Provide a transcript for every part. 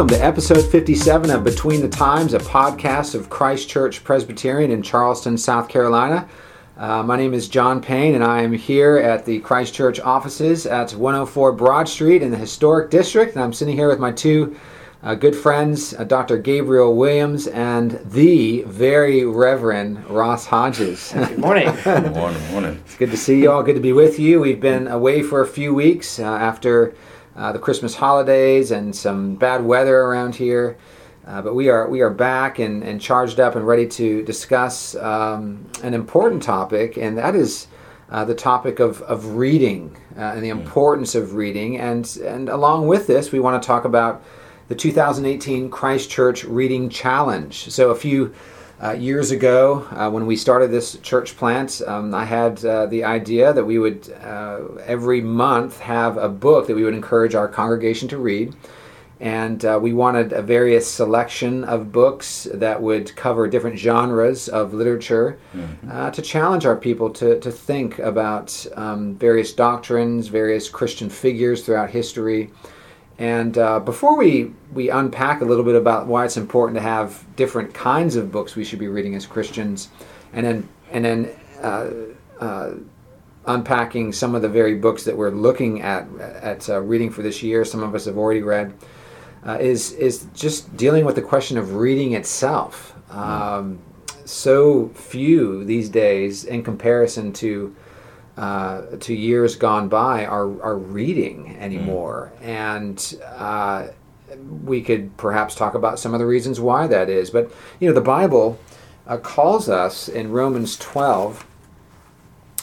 Welcome to episode 57 of Between the Times, a podcast of Christ Church Presbyterian in Charleston, South Carolina. Uh, my name is John Payne, and I am here at the Christ Church offices at 104 Broad Street in the Historic District. And I'm sitting here with my two uh, good friends, uh, Dr. Gabriel Williams and the very Reverend Ross Hodges. Good morning. Good morning, morning. It's good to see you all. Good to be with you. We've been away for a few weeks uh, after uh, the Christmas holidays and some bad weather around here. Uh, but we are we are back and, and charged up and ready to discuss um, an important topic, and that is uh, the topic of, of reading uh, and the importance of reading. And and along with this, we want to talk about the 2018 Christ Church Reading Challenge. So a few uh, years ago, uh, when we started this church plant, um, I had uh, the idea that we would uh, every month have a book that we would encourage our congregation to read. And uh, we wanted a various selection of books that would cover different genres of literature uh, to challenge our people to, to think about um, various doctrines, various Christian figures throughout history. And uh, before we, we unpack a little bit about why it's important to have different kinds of books we should be reading as Christians, and then and then uh, uh, unpacking some of the very books that we're looking at at uh, reading for this year, some of us have already read, uh, is is just dealing with the question of reading itself. Um, so few these days, in comparison to uh, to years gone by are, are reading anymore. And uh, we could perhaps talk about some of the reasons why that is. But, you know, the Bible uh, calls us in Romans 12,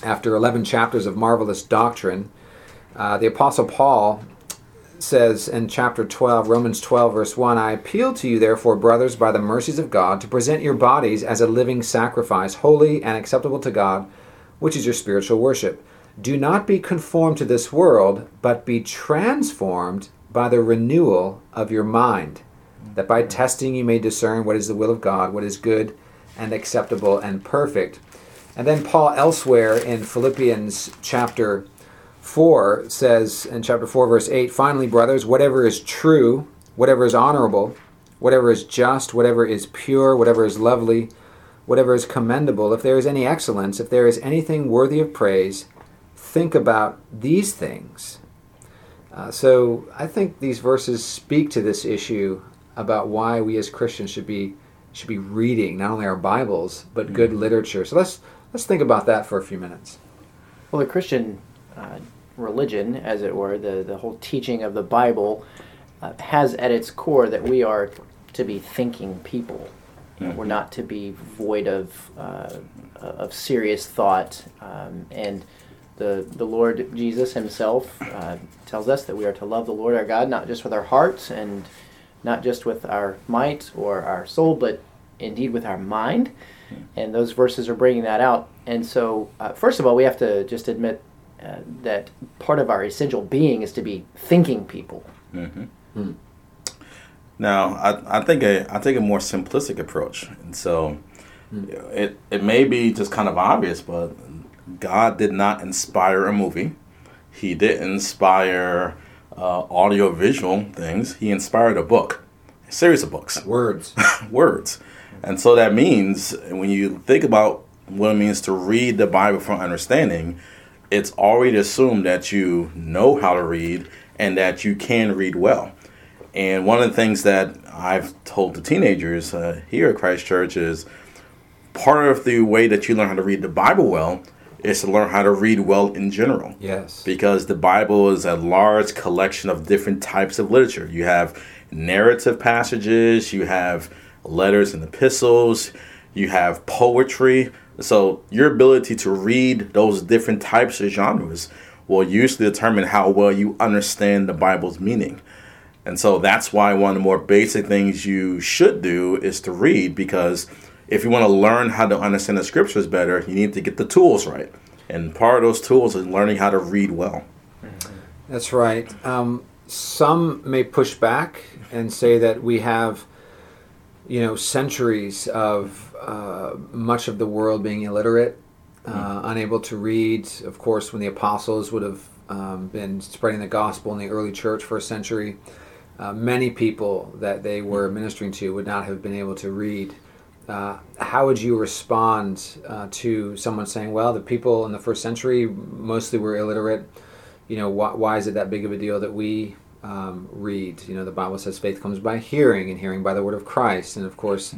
after 11 chapters of marvelous doctrine, uh, the Apostle Paul says in chapter 12, Romans 12, verse 1 I appeal to you, therefore, brothers, by the mercies of God, to present your bodies as a living sacrifice, holy and acceptable to God which is your spiritual worship. Do not be conformed to this world, but be transformed by the renewal of your mind, that by testing you may discern what is the will of God, what is good and acceptable and perfect. And then Paul elsewhere in Philippians chapter 4 says in chapter 4 verse 8, finally brothers, whatever is true, whatever is honorable, whatever is just, whatever is pure, whatever is lovely, whatever is commendable, if there is any excellence, if there is anything worthy of praise, think about these things. Uh, so I think these verses speak to this issue about why we as Christians should be should be reading not only our Bibles but good literature. So let's let's think about that for a few minutes. Well, the Christian uh, religion, as it were, the, the whole teaching of the Bible, uh, has at its core that we are to be thinking people. Uh, We're not to be void of uh, of serious thought, um, and the the Lord Jesus Himself uh, tells us that we are to love the Lord our God not just with our hearts and not just with our might or our soul, but indeed with our mind. And those verses are bringing that out. And so, uh, first of all, we have to just admit uh, that part of our essential being is to be thinking people. Now, I, I think a I take a more simplistic approach, and so it it may be just kind of obvious, but God did not inspire a movie. He didn't inspire uh, audio visual things. He inspired a book, a series of books. Words. words. And so that means when you think about what it means to read the Bible for understanding, it's already assumed that you know how to read and that you can read well. And one of the things that I've told the teenagers uh, here at Christ Church is part of the way that you learn how to read the Bible well is to learn how to read well in general Yes. because the Bible is a large collection of different types of literature. You have narrative passages, you have letters and epistles, you have poetry. So, your ability to read those different types of genres will usually determine how well you understand the Bible's meaning. And so that's why one of the more basic things you should do is to read because if you want to learn how to understand the scriptures better, you need to get the tools right. And part of those tools is learning how to read well. That's right. Um, some may push back and say that we have, you know, centuries of uh, much of the world being illiterate, uh, unable to read. Of course, when the apostles would have um, been spreading the gospel in the early church for a century, uh, many people that they were ministering to would not have been able to read. Uh, how would you respond uh, to someone saying, "Well, the people in the first century mostly were illiterate. You know, why, why is it that big of a deal that we um, read? You know, the Bible says faith comes by hearing, and hearing by the word of Christ. And of course,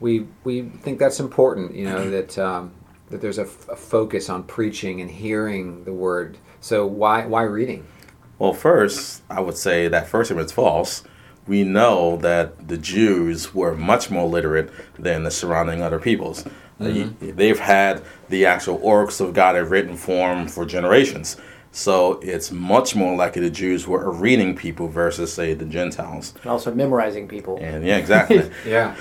we we think that's important. You know that um, that there's a, f- a focus on preaching and hearing the word. So why why reading? Well, first, I would say that first of it's false. We know that the Jews were much more literate than the surrounding other peoples. Mm-hmm. They've had the actual oracles of God in written form for generations. So it's much more likely the Jews were a reading people versus, say, the Gentiles. And also memorizing people. And yeah, exactly. yeah.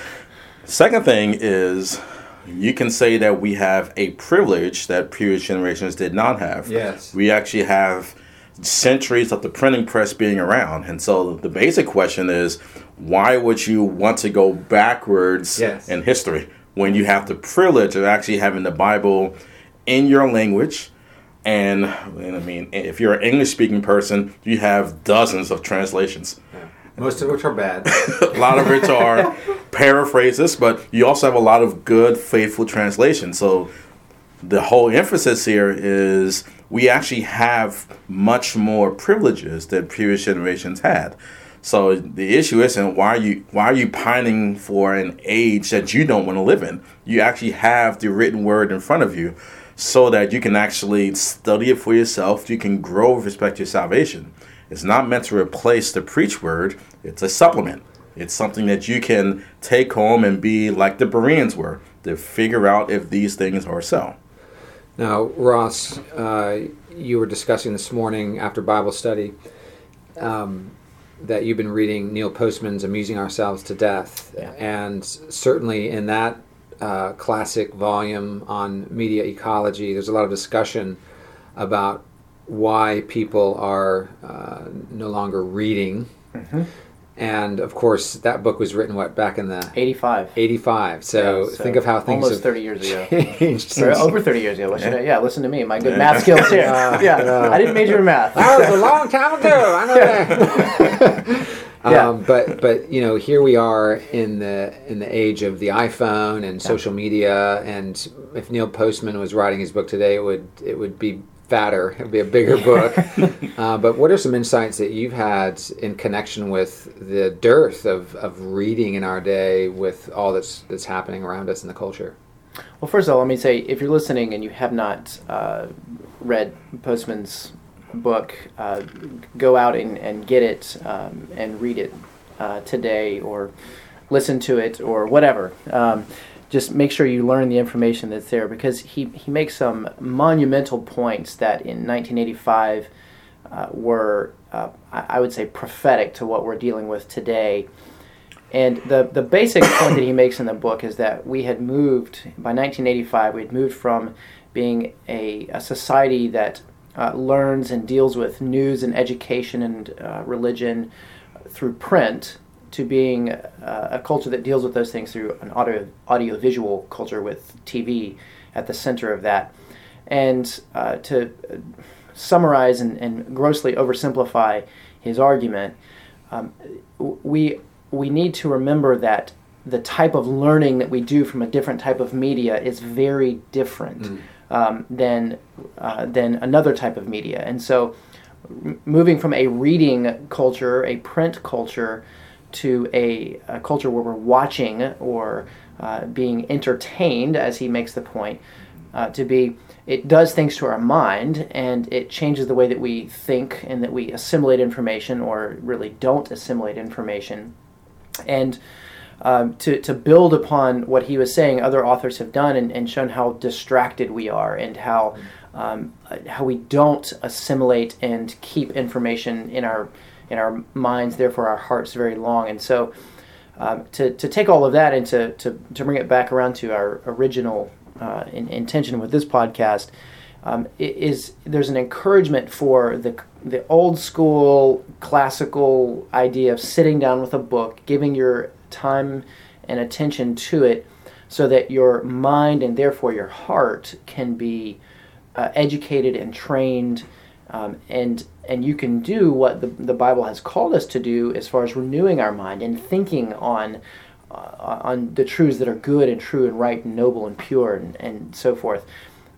Second thing is you can say that we have a privilege that previous generations did not have. Yes. We actually have centuries of the printing press being around. And so the basic question is why would you want to go backwards yes. in history when you have the privilege of actually having the Bible in your language? And, and I mean, if you're an English speaking person, you have dozens of translations. Yeah. Most of which are bad. a lot of which are paraphrases, but you also have a lot of good, faithful translations. So the whole emphasis here is we actually have much more privileges than previous generations had. So the issue isn't why are you why are you pining for an age that you don't want to live in? You actually have the written word in front of you so that you can actually study it for yourself. You can grow with respect to your salvation. It's not meant to replace the preach word, it's a supplement. It's something that you can take home and be like the Bereans were to figure out if these things are so. Now, Ross, uh, you were discussing this morning after Bible study um, that you've been reading Neil Postman's Amusing Ourselves to Death. Yeah. And certainly in that uh, classic volume on media ecology, there's a lot of discussion about why people are uh, no longer reading. Mm-hmm. And of course, that book was written what back in the 85. 85. So, Yeah, so think of how things almost have 30 years ago. changed. Over 30 years ago. I, yeah, listen to me. My good Yeah. math skills here. Yeah, yeah, yeah. I didn't major in math. that was a long time ago. I know that. Yeah. Um, but but you know here we are in the in the age of the iPhone and social media and if Neil Postman was writing his book today it would it would be fatter. It would be a bigger book. Uh, but what are some insights that you've had in connection with the dearth of, of reading in our day with all that's that's happening around us in the culture? Well, first of all, let me say if you're listening and you have not uh, read Postman's book, uh, go out and, and get it um, and read it uh, today or listen to it or whatever. Um, just make sure you learn the information that's there because he, he makes some monumental points that in 1985 uh, were, uh, I would say, prophetic to what we're dealing with today. And the, the basic point that he makes in the book is that we had moved, by 1985, we had moved from being a, a society that uh, learns and deals with news and education and uh, religion through print to being uh, a culture that deals with those things through an audio audiovisual culture with TV at the center of that. And uh, to summarize and, and grossly oversimplify his argument, um, we we need to remember that the type of learning that we do from a different type of media is very different um, than uh, than another type of media, and so moving from a reading culture, a print culture, to a, a culture where we're watching or uh, being entertained, as he makes the point, uh, to be it does things to our mind and it changes the way that we think and that we assimilate information or really don't assimilate information. And um, to, to build upon what he was saying, other authors have done and, and shown how distracted we are and how um, how we don't assimilate and keep information in our in our minds, therefore our hearts, very long. And so, um, to, to take all of that and to, to, to bring it back around to our original uh, in, intention with this podcast, um, is there's an encouragement for the the old school classical idea of sitting down with a book, giving your time and attention to it, so that your mind and therefore your heart can be uh, educated and trained Um, and and you can do what the, the Bible has called us to do as far as renewing our mind and thinking on uh, on the truths that are good and true and right and noble and pure and, and so forth,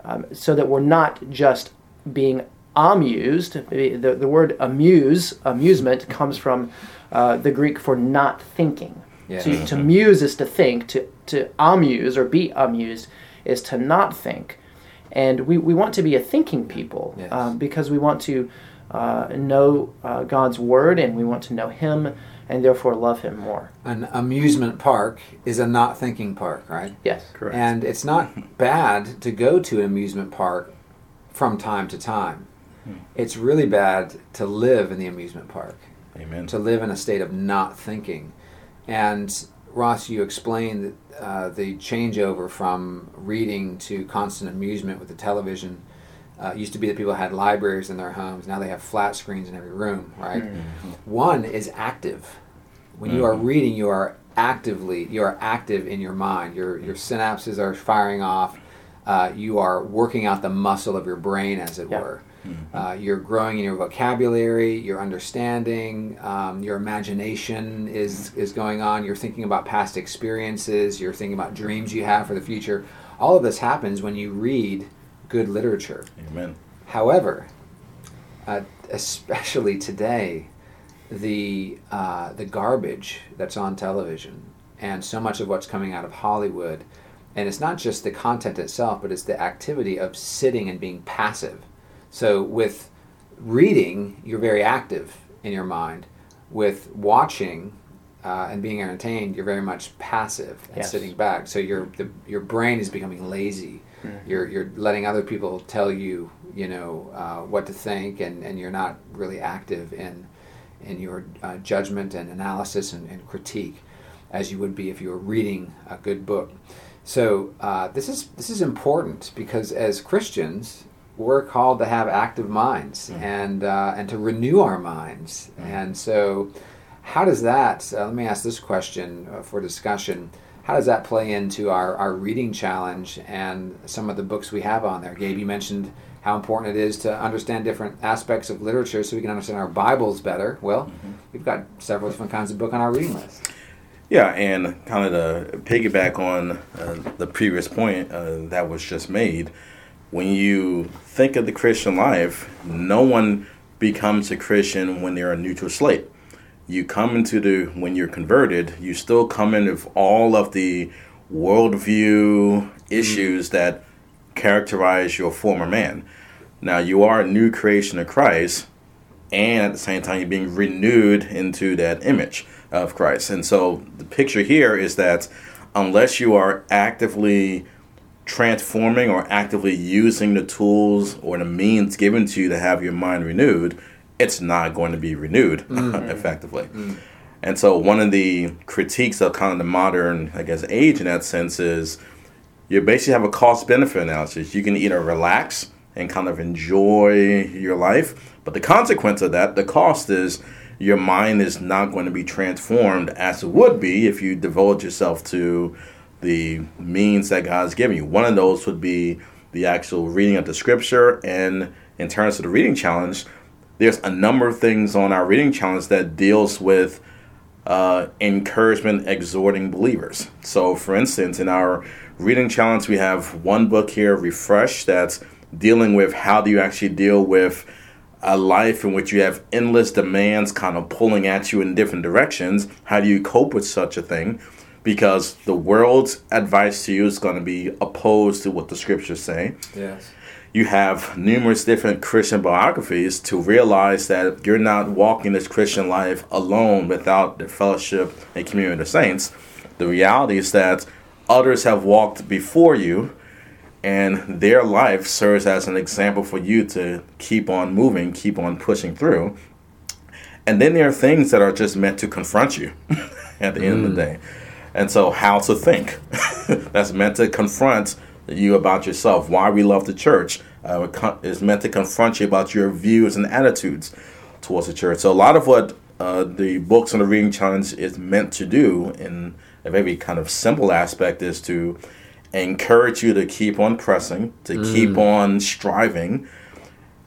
um, so that we're not just being amused. The, the word amuse, amusement, comes from uh, the Greek for not thinking. Yeah. So to muse is to think, to, to amuse or be amused is to not think. And we, we want to be a thinking people Yes. um, because we want to uh, know uh, God's word and we want to know Him and therefore love Him more. An amusement park is a not thinking park, right? Yes. Correct. And it's not bad to go to an amusement park from time to time. It's really bad to live in the amusement park, Amen. to live in a state of not thinking. And Ross, you explained uh, the changeover from reading to constant amusement with the television. Uh, used to be that people had libraries in their homes. Now they have flat screens in every room, right? One is active. When you are reading, you are actively you are active in your mind. Your your synapses are firing off. Uh, you are working out the muscle of your brain, as it Yeah. were. Uh, you're growing in your vocabulary, your understanding, um, your imagination is is going on. You're thinking about past experiences. You're thinking about dreams you have for the future. All of this happens when you read good literature. Amen. However, uh, especially today, the uh, the garbage that's on television and so much of what's coming out of Hollywood, and it's not just the content itself, but it's the activity of sitting and being passive. So with reading, you're very active in your mind. With watching uh, and being entertained, you're very much passive and Yes. sitting back. So your the, your brain is becoming lazy. You're you're letting other people tell you you know uh, what to think, and, and you're not really active in in your uh, judgment and analysis and, and critique as you would be if you were reading a good book. So uh, this is this is important because as Christians, we're called to have active minds and uh, and to renew our minds. And so, how does that? Uh, let me ask this question uh, for discussion. How does that play into our, our reading challenge and some of the books we have on there? Gabe, you mentioned how important it is to understand different aspects of literature so we can understand our Bibles better. Well, we've got several different kinds of book on our reading list. Yeah, and kind of to piggyback on uh, the previous point uh, that was just made, when you think of the Christian life, no one becomes a Christian when they're a neutral slate. You come into the, when you're converted, you still come in with all of the worldview issues mm. that characterize your former man. Now, you are a new creation of Christ, and at the same time you're being renewed into that image of Christ. And so the picture here is that unless you are actively transforming or actively using the tools or the means given to you to have your mind renewed, it's not going to be renewed mm-hmm. effectively. Mm-hmm. And so one of the critiques of kind of the modern, I guess, age in that sense is you basically have a cost benefit analysis. You can either relax and kind of enjoy your life, but the consequence of that, the cost is your mind is not going to be transformed as it would be if you devote yourself to the means that God's given you. One of those would be the actual reading of the scripture, and in terms of the reading challenge, there's a number of things on our reading challenge that deals with uh, encouragement, exhorting believers. So, for instance, in our reading challenge, we have one book here, Refresh, that's dealing with how do you actually deal with a life in which you have endless demands kind of pulling at you in different directions. How do you cope with such a thing? Because the world's advice to you is going to be opposed to what the scriptures say Yes. you have numerous different Christian biographies to realize that you're not walking this Christian life alone without the fellowship and community of the saints. The reality is that others have walked before you, and their life serves as an example for you to keep on moving, keep on pushing through. And then there are things that are just meant to confront you at the end of the mm. day. And so, how to think that's meant to confront you about yourself. Why we love the church uh, is meant to confront you about your views and attitudes towards the church. So, a lot of what uh, the books on the reading challenge is meant to do, in a very kind of simple aspect, is to encourage you to keep on pressing, to keep on striving,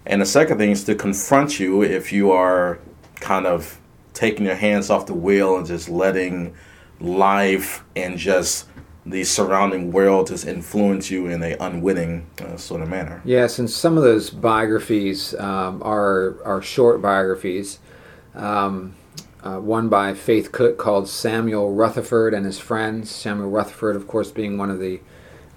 And the second thing is to confront you if you are kind of taking your hands off the wheel and just letting life and just the surrounding world just influence you in a unwitting uh, sort of manner. Yes, and some of those biographies um, are are short biographies. Um, uh, one by Faith Cook called Samuel Rutherford and his friends. Samuel Rutherford, of course, being one of the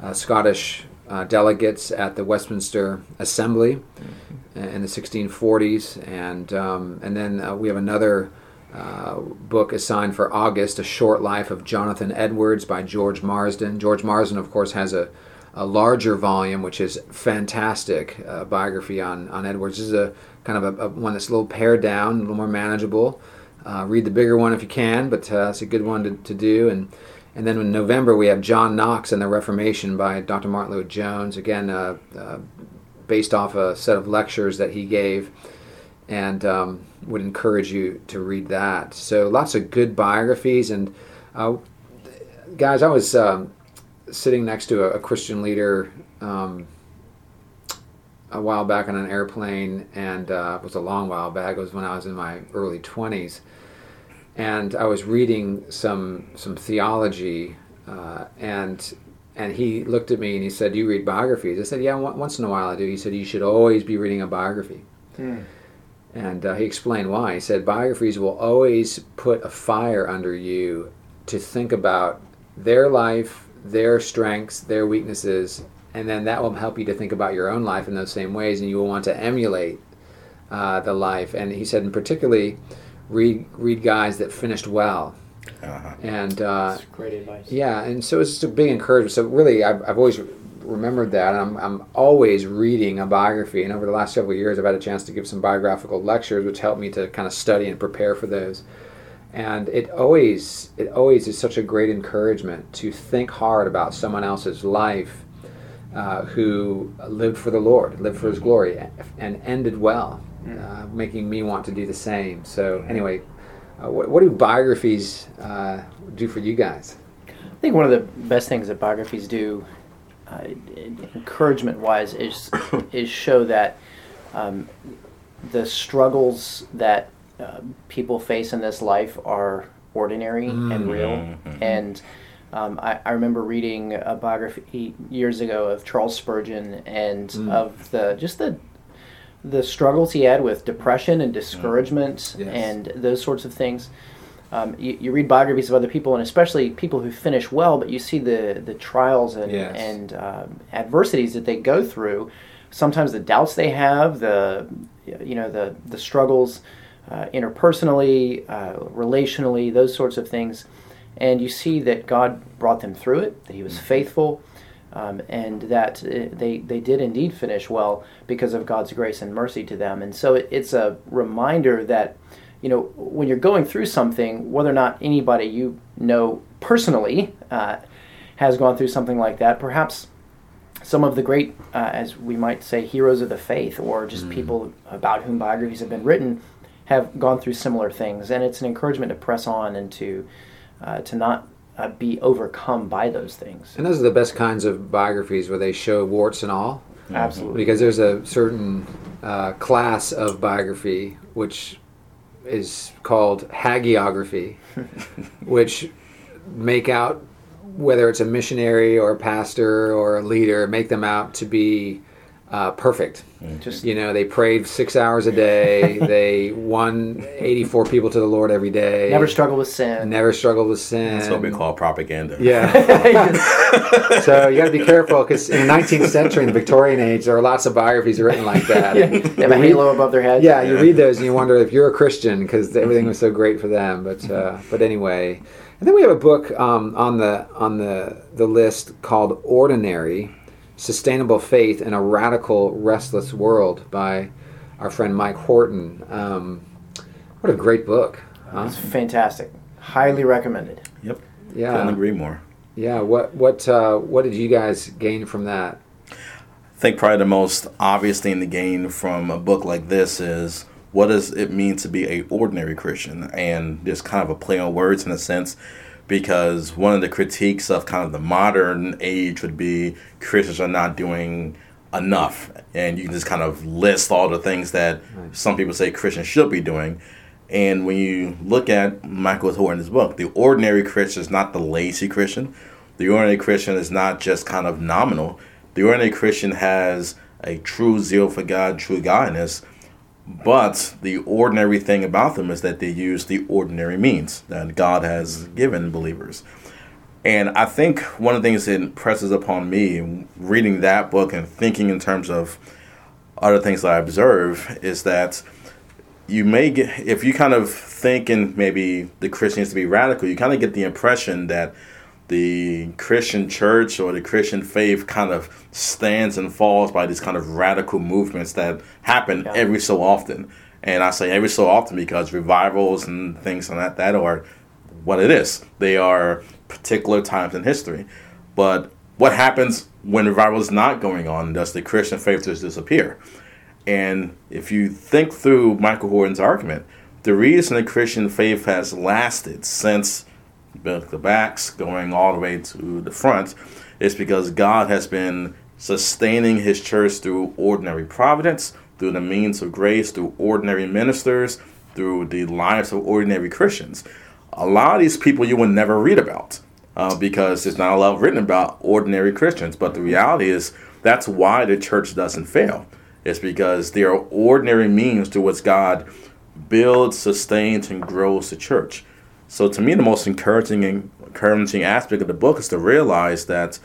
uh, Scottish uh, delegates at the Westminster Assembly mm-hmm. in the 1640s, and um, and then uh, we have another uh, book assigned for August, A Short Life of Jonathan Edwards by George Marsden. George Marsden, of course, has a, a larger volume, which is fantastic uh, biography on, on Edwards. This is a kind of a, a, one that's a little pared down, a little more manageable. Uh, read the bigger one if you can, but uh, it's a good one to, to do. And and then in November we have John Knox and the Reformation by Dr. Martyn Lloyd Jones. Again, uh, uh, based off a set of lectures that he gave and um, would encourage you to read that. So lots of good biographies and uh, guys. I was um, sitting next to a, a Christian leader um, a while back on an airplane, and uh, it was a long while back. It was when I was in my early twenties, and I was reading some some theology, uh, and and he looked at me and he said, "Do "You read biographies?" I said, "Yeah, once in a while I do." He said, "You should always be reading a biography." Mm. And uh, he explained why. He said biographies will always put a fire under you to think about their life, their strengths, their weaknesses, and then that will help you to think about your own life in those same ways, and you will want to emulate uh, the life. And he said, and particularly, read read guys that finished well. Uh-huh. And uh, great advice. Yeah, and so it's just a big encouragement. So really, I've, I've always remembered that. I'm, I'm always reading a biography, and over the last several years, I've had a chance to give some biographical lectures, which helped me to kind of study and prepare for those. And it always, it always is such a great encouragement to think hard about someone else's life uh, who lived for the Lord, lived for His glory, and ended well, mm. uh, making me want to do the same. So, anyway, uh, what, what, do biographies uh, do for you guys? I think one of the best things that biographies do encouragement wise is is show that um, the struggles that uh, people face in this life are ordinary mm-hmm. and real mm-hmm. and um, I, I, remember reading a biography years ago of Charles Spurgeon and mm. of the just the the struggles he had with depression and discouragement mm. yes. and those sorts of things um, you, you, read biographies of other people, and especially people who finish well, but you see the the trials and yes. and um, adversities that they go through. Sometimes the doubts they have, the you know the the struggles uh, interpersonally, uh, relationally, those sorts of things, and you see that God brought them through it. That He was mm-hmm. faithful. Um, and that uh, they, they did indeed finish well because of God's grace and mercy to them. And so it, it's a reminder that you know, when you're going through something, whether or not anybody you know personally uh, has gone through something like that, perhaps some of the great, uh, as we might say, heroes of the faith, or just mm. people about whom biographies have been written, have gone through similar things, and it's an encouragement to press on and to uh, to not uh, be overcome by those things. And those are the best kinds of biographies where they show warts and all. Absolutely, because there's a certain uh, class of biography which is called hagiography, which make out whether it's a missionary or a pastor or a leader, make them out to be uh, perfect. Mm-hmm. Just you know, they prayed six hours a day. they won eighty-four people to the Lord every day. Never struggled with sin. Never struggled with sin. That's what we call propaganda. Yeah. so you got to be careful because in the 19th century, in the Victorian age, there are lots of biographies written like that. yeah. They have a halo above their head. Yeah, you read those and you wonder if you're a Christian because everything was so great for them. But uh, but anyway, and then we have a book um, on the on the the list called Ordinary Sustainable Faith in a Radical Restless World by our friend Mike Horton. Um, what a great book. Huh? It's fantastic. Highly recommended. Yep. Yeah. Couldn't agree more. Yeah. What what uh, what did you guys gain from that? I think probably the most obvious thing to gain from a book like this is what does it mean to be a ordinary Christian, and there's kind of a play on words in a sense because one of the critiques of kind of the modern age would be Christians are not doing enough. And you can just kind of list all the things that some people say Christians should be doing. And when you look at Michael Horton's book, the ordinary Christian is not the lazy Christian. The ordinary Christian is not just kind of nominal. The ordinary Christian has a true zeal for God, true godliness. But the ordinary thing about them is that they use the ordinary means that God has given believers. And I think one of the things that impresses upon me reading that book and thinking in terms of other things that I observe is that you may get, if you kind of think in maybe the Christians to be radical, you kind of get the impression that the Christian church or the Christian faith kind of stands and falls by these kind of radical movements that happen yeah. every so often. And I say every so often because revivals and things like that that are what it is. They are particular times in history. But what happens when revival is not going on? Does the Christian faith just disappear? And if you think through Michael Horton's argument, the reason the Christian faith has lasted since the backs going all the way to the front is because God has been sustaining his church through ordinary providence, through the means of grace, through ordinary ministers, through the lives of ordinary Christians. A lot of these people you would never read about uh, because there's not a lot written about ordinary Christians. But the reality is that's why the church doesn't fail. It's because there are ordinary means to which God builds, sustains, and grows the church. So to me, the most encouraging encouraging aspect of the book is to realize that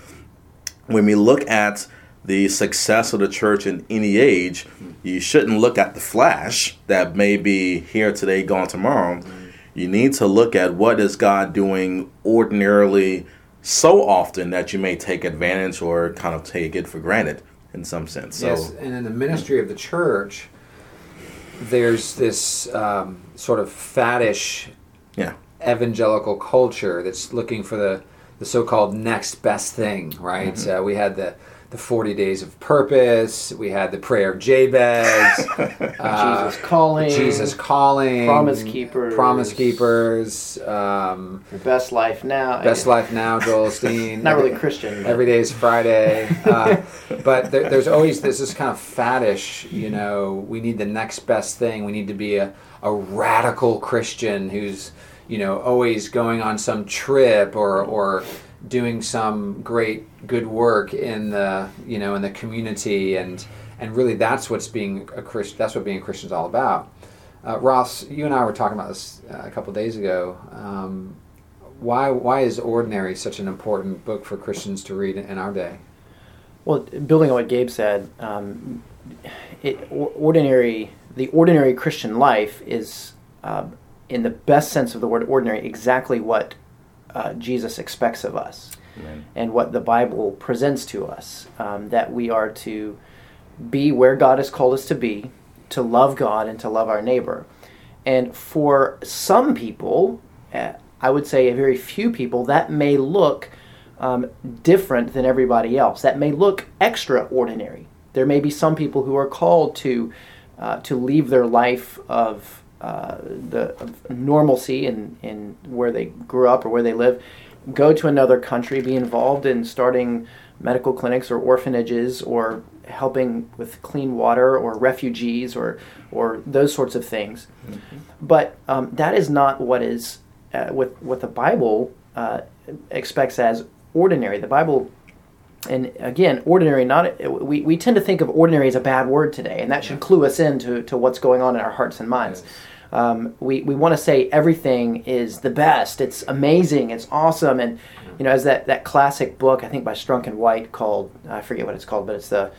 when we look at the success of the church in any age, you shouldn't look at the flash that may be here today, gone tomorrow. You need to look at what is God doing ordinarily so often that you may take advantage or kind of take it for granted in some sense. Yes, and in the ministry of the church, there's this um, sort of faddish yeah evangelical culture that's looking for the, the so-called next best thing, right? Mm-hmm. Uh, we had the the 40 days of purpose. We had the prayer of Jabez. uh, Jesus calling. Jesus calling. Promise keepers. Promise keepers. Um, best life now. Best life now, Joel Osteen. Not really Christian. But. Every day is Friday. Uh, but there, there's always this is kind of faddish. You know, we need the next best thing. We need to be a, a radical Christian who's you know always going on some trip or or doing some great good work in the you know in the community and and really that's what's being a Christian that's what being a Christian is all about. Uh, Ross, you and I were talking about this uh, a couple days ago. Um, why why is Ordinary such an important book for Christians to read in our day? Well, building on what Gabe said, um, it, ordinary the ordinary Christian life is uh, in the best sense of the word ordinary, exactly what uh, Jesus expects of us Amen. and what the Bible presents to us. Um, that we are to be where God has called us to be, to love God and to love our neighbor. And for some people, uh, I would say a very few people, that may look um, different than everybody else. That may look extraordinary. There may be some people who are called to uh, to leave their life of uh, the normalcy in, in where they grew up or where they live, go to another country, be involved in starting medical clinics or orphanages or helping with clean water or refugees or or those sorts of things. Mm-hmm. But um, that is not what is uh, what what the Bible uh, expects as ordinary. The Bible. And again, ordinary, not we, we tend to think of ordinary as a bad word today, and that should clue us into to what's going on in our hearts and minds. Yes. Um, we we want to say everything is the best. It's amazing. It's awesome. And you know, as that, that classic book I think by Strunk and White called I forget what it's called, but it's the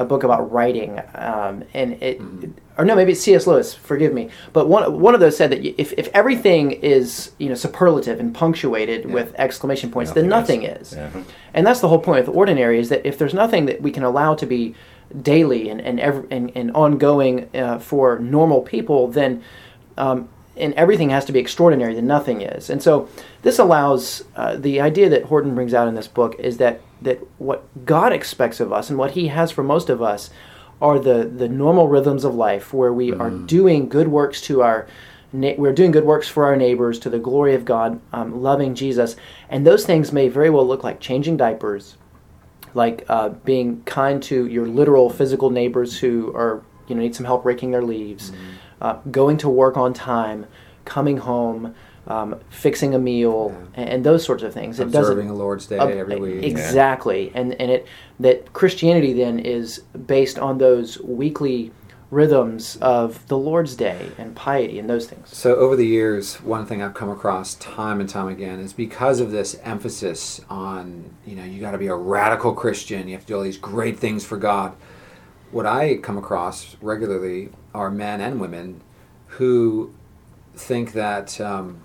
a book about writing. Um, and it mm-hmm. or no, maybe it's C.S. Lewis. Forgive me. But one one of those said that if if everything is you know superlative and punctuated yeah. with exclamation points, nothing then nothing is. is. Yeah. And that's the whole point of the ordinary is that if there's nothing that we can allow to be daily and and, every, and, and ongoing uh, for normal people, then um, and everything has to be extraordinary, then nothing is. And so this allows uh, the idea that Horton brings out in this book is that that what God expects of us and what He has for most of us are the the normal rhythms of life, where we mm-hmm. are doing good works to our we're doing good works for our neighbors to the glory of God, um, loving Jesus, and those things may very well look like changing diapers, like uh, being kind to your literal physical neighbors who are you know need some help raking their leaves, Mm-hmm. uh, going to work on time, coming home, um, fixing a meal, and, and those sorts of things. It Observing doesn't a Lord's Day Ob- every week. Exactly, and and it that Christianity then is based on those weekly rhythms of the Lord's Day and piety and those things. So over the years, one thing I've come across time and time again is because of this emphasis on, you know, you got to be a radical Christian, you have to do all these great things for God. What I come across regularly are men and women who think that um,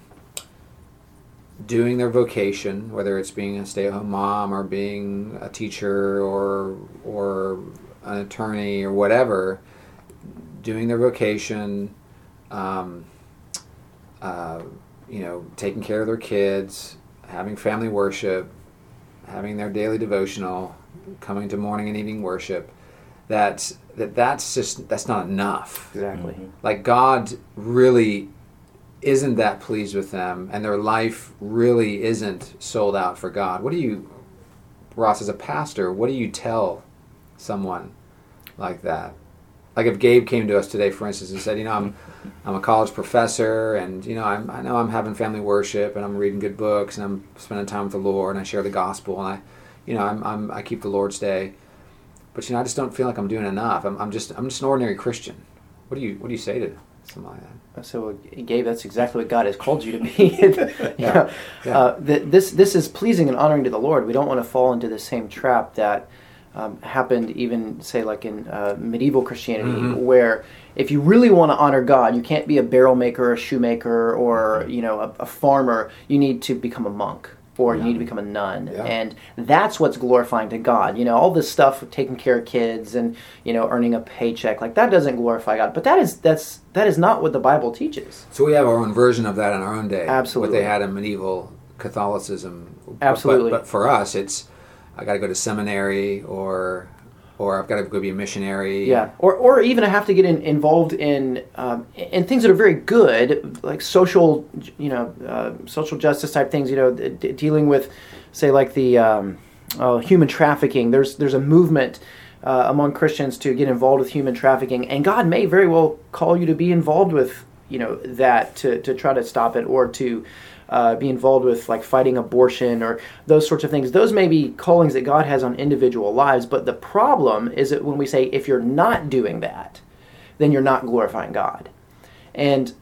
doing their vocation, whether it's being a stay-at-home mom or being a teacher or or an attorney or whatever, doing their vocation, um, uh, you know, taking care of their kids, having family worship, having their daily devotional, coming to morning and evening worship, that that that's just that's not enough. Exactly. Like God really isn't that pleased with them, and their life really isn't sold out for God. What do you, Ross, as a pastor, what do you tell someone like that? Like if Gabe came to us today, for instance, and said, you know, I'm, I'm a college professor, and you know, I'm, I know I'm having family worship, and I'm reading good books, and I'm spending time with the Lord, and I share the gospel, and I, you know, I'm, I'm I keep the Lord's Day, but you know, I just don't feel like I'm doing enough. I'm, I'm just I'm just an ordinary Christian. What do you what do you say to something like that? So, Gabe, that's exactly what God has called you to be. you know, Yeah. Uh, th- this this is pleasing and honoring to the Lord. We don't want to fall into the same trap that um, happened, even say like in uh, medieval Christianity, Mhm. where if you really want to honor God, you can't be a barrel maker, a shoemaker, or you know, a, a farmer. You need to become a monk. Or you need to become a nun, Yeah. and that's what's glorifying to God. You know, all this stuff taking care of kids and you know, earning a paycheck, like that doesn't glorify God. But that is that's that is not what the Bible teaches. So we have our own version of that in our own day. Absolutely. What they had in medieval Catholicism. But- Absolutely. But, but for us, it's I got to go to seminary or or I've got to go be a missionary. Yeah, or, or even I have to get in, involved in um, in things that are very good, like social, you know, uh, social justice type things. You know, d- dealing with, say, like the um, oh, human trafficking. There's there's a movement uh, among Christians to get involved with human trafficking, and God may very well call you to be involved with you know that to to try to stop it or to uh, be involved with like fighting abortion or those sorts of things. Those may be callings that God has on individual lives, but the problem is that when we say if you're not doing that, then you're not glorifying God. And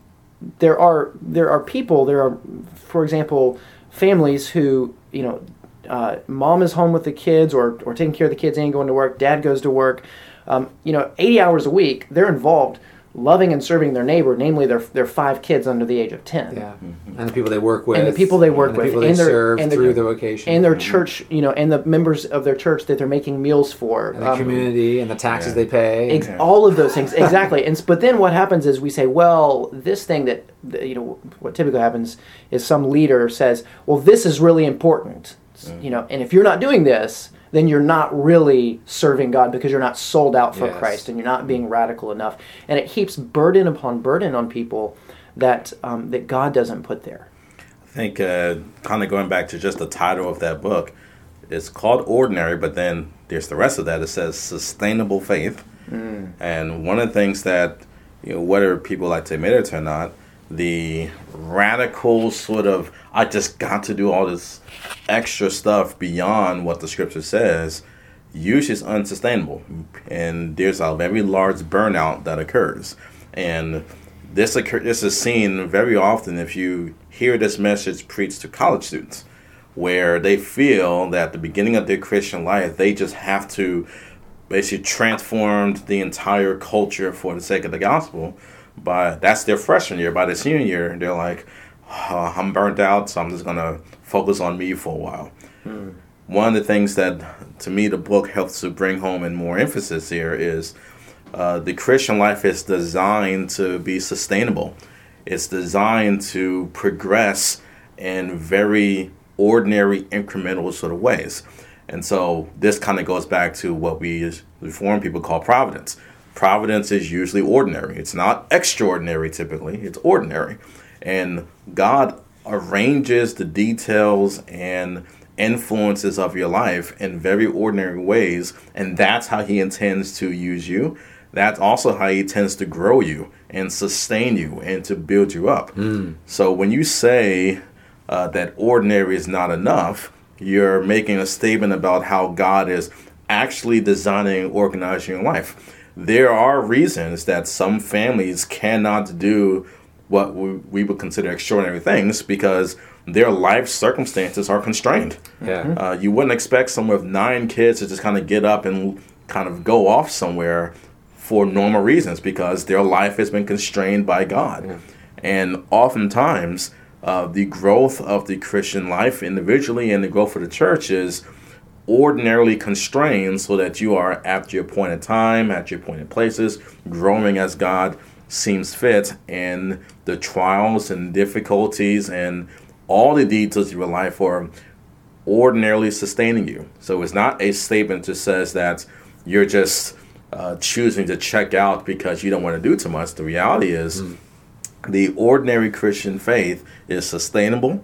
there are there are people there are, for example, families who you know, uh, mom is home with the kids or or taking care of the kids and going to work. Dad goes to work. Um, you know, 80 hours a week. They're involved, loving and serving their neighbor, namely their their five kids under the age of 10 Yeah. And the people they work with. and the people they work and the with, people and they their, serve and through their, vocation. and their church, you know, and the members of their church that they're making meals for, and the um, community and the taxes Yeah. they pay. ex- all of those things, exactly. And but then what happens is we say, well, this thing that that, you know, what typically happens is some leader says, well, this is really important, S- you know, and if you're not doing this, then you're not really serving God because you're not sold out for Yes. Christ and you're not being radical enough, and it heaps burden upon burden on people that um, that God doesn't put there. I think uh, kind of going back to just the title of that book, it's called Ordinary, but then there's the rest of that. It says Sustainable Faith. And one of the things that, you know, whether people like to admit it or not, the radical sort of, I just got to do all this extra stuff beyond what the scripture says, usually is unsustainable. And there's a very large burnout that occurs. And this occur- this is seen very often if you hear this message preached to college students, where they feel that at the beginning of their Christian life they just have to basically transform the entire culture for the sake of the gospel. But that's their freshman year. By the senior year, they're like, "Oh, I'm burnt out, so I'm just gonna focus on me for a while. One of the things that, to me, the book helps to bring home and more emphasis here is uh, the Christian life is designed to be sustainable. It's designed to progress in very ordinary, incremental sort of ways. And so this kind of goes back to what we as Reformed people call providence. Providence is usually ordinary. It's not extraordinary typically, it's ordinary. And God arranges the details and influences of your life in very ordinary ways, and that's how He intends to use you. That's also how He intends to grow you and sustain you and to build you up. Mm. So when you say uh, that ordinary is not enough, you're making a statement about how God is actually designing and organizing your life. There are reasons that some families cannot do what we, we would consider extraordinary things because their life circumstances are constrained. Yeah. Uh, you wouldn't expect someone with nine kids to just kind of get up and kind of go off somewhere for normal reasons because their life has been constrained by God. Yeah. And oftentimes, uh, the growth of the Christian life individually and the growth of the church is ordinarily constrained so that you are at your appointed time, at your appointed places, growing as God seems fit, and the trials and difficulties and all the details of your life are ordinarily sustaining you. So it's not a statement that says that you're just uh, choosing to check out because you don't want to do too much. The reality is, Mm. the ordinary Christian faith is sustainable.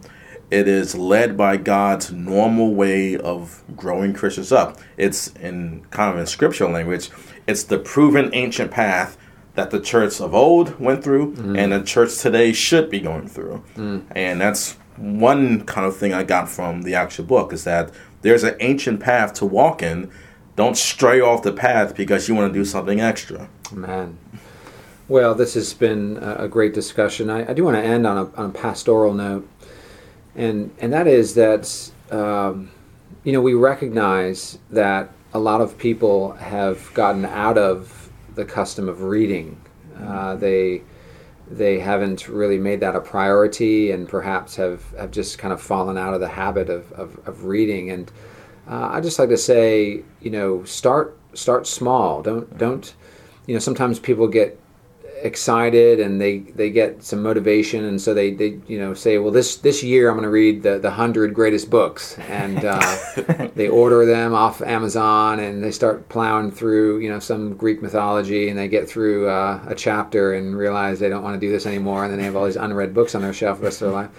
It is led by God's normal way of growing Christians up. It's in kind of in scriptural language, it's the proven ancient path that the church of old went through mm. and the church today should be going through. Mm. And that's one kind of thing I got from the actual book is that there's an ancient path to walk in. Don't stray off the path because you want to do something extra. Man. Well, this has been a a great discussion. I, I do want to end on a, on a pastoral note, and and that is that um, you know we recognize that a lot of people have gotten out of the custom of reading. Uh, they they haven't really made that a priority, and perhaps have, have just kind of fallen out of the habit of, of, of reading. And uh, I just like to say, you know, start start small. Don't don't you know sometimes people get excited and they they get some motivation. And so they they you know say well this this year i'm going to read the the 100 greatest books. And uh, they order them off amazon and they start plowing through you know some greek mythology and they get through uh, a chapter and realize they don't want to do this anymore. And then they have all these unread books on their shelf the rest of their life.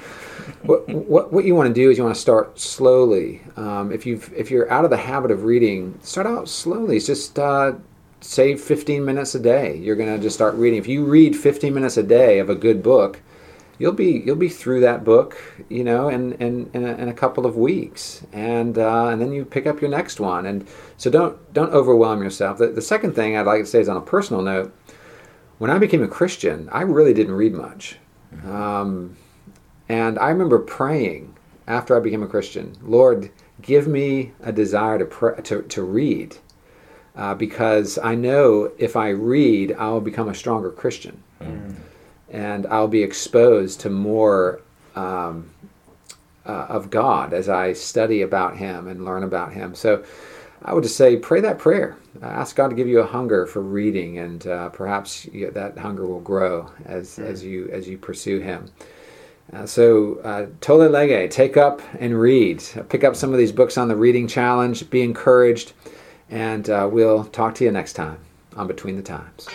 What, what, what you want to do is you want to start slowly. Um, if you've if you're out of the habit of reading start out slowly. It's just uh, save 15 minutes a day. You're going to just start reading. If you read 15 minutes a day of a good book, you'll be you'll be through that book, you know, in in, in, a, in a couple of weeks, and uh, and then you pick up your next one. And so don't don't overwhelm yourself. The, the second thing I'd like to say is on a personal note. When I became a Christian, I really didn't read much, um, and I remember praying after I became a Christian, Lord, give me a desire to pray, to to read uh, because I know if I read, I'll become a stronger Christian, and I'll be exposed to more um, uh, of God as I study about Him and learn about Him. So, I would just say, pray that prayer. Uh, ask God to give you a hunger for reading, and uh, perhaps you, that hunger will grow as as you as you pursue Him. Uh, so, uh, tolle lege, take up and read. Pick up some of these books on the reading challenge. Be encouraged. And uh, we'll talk to you next time on Between the Times.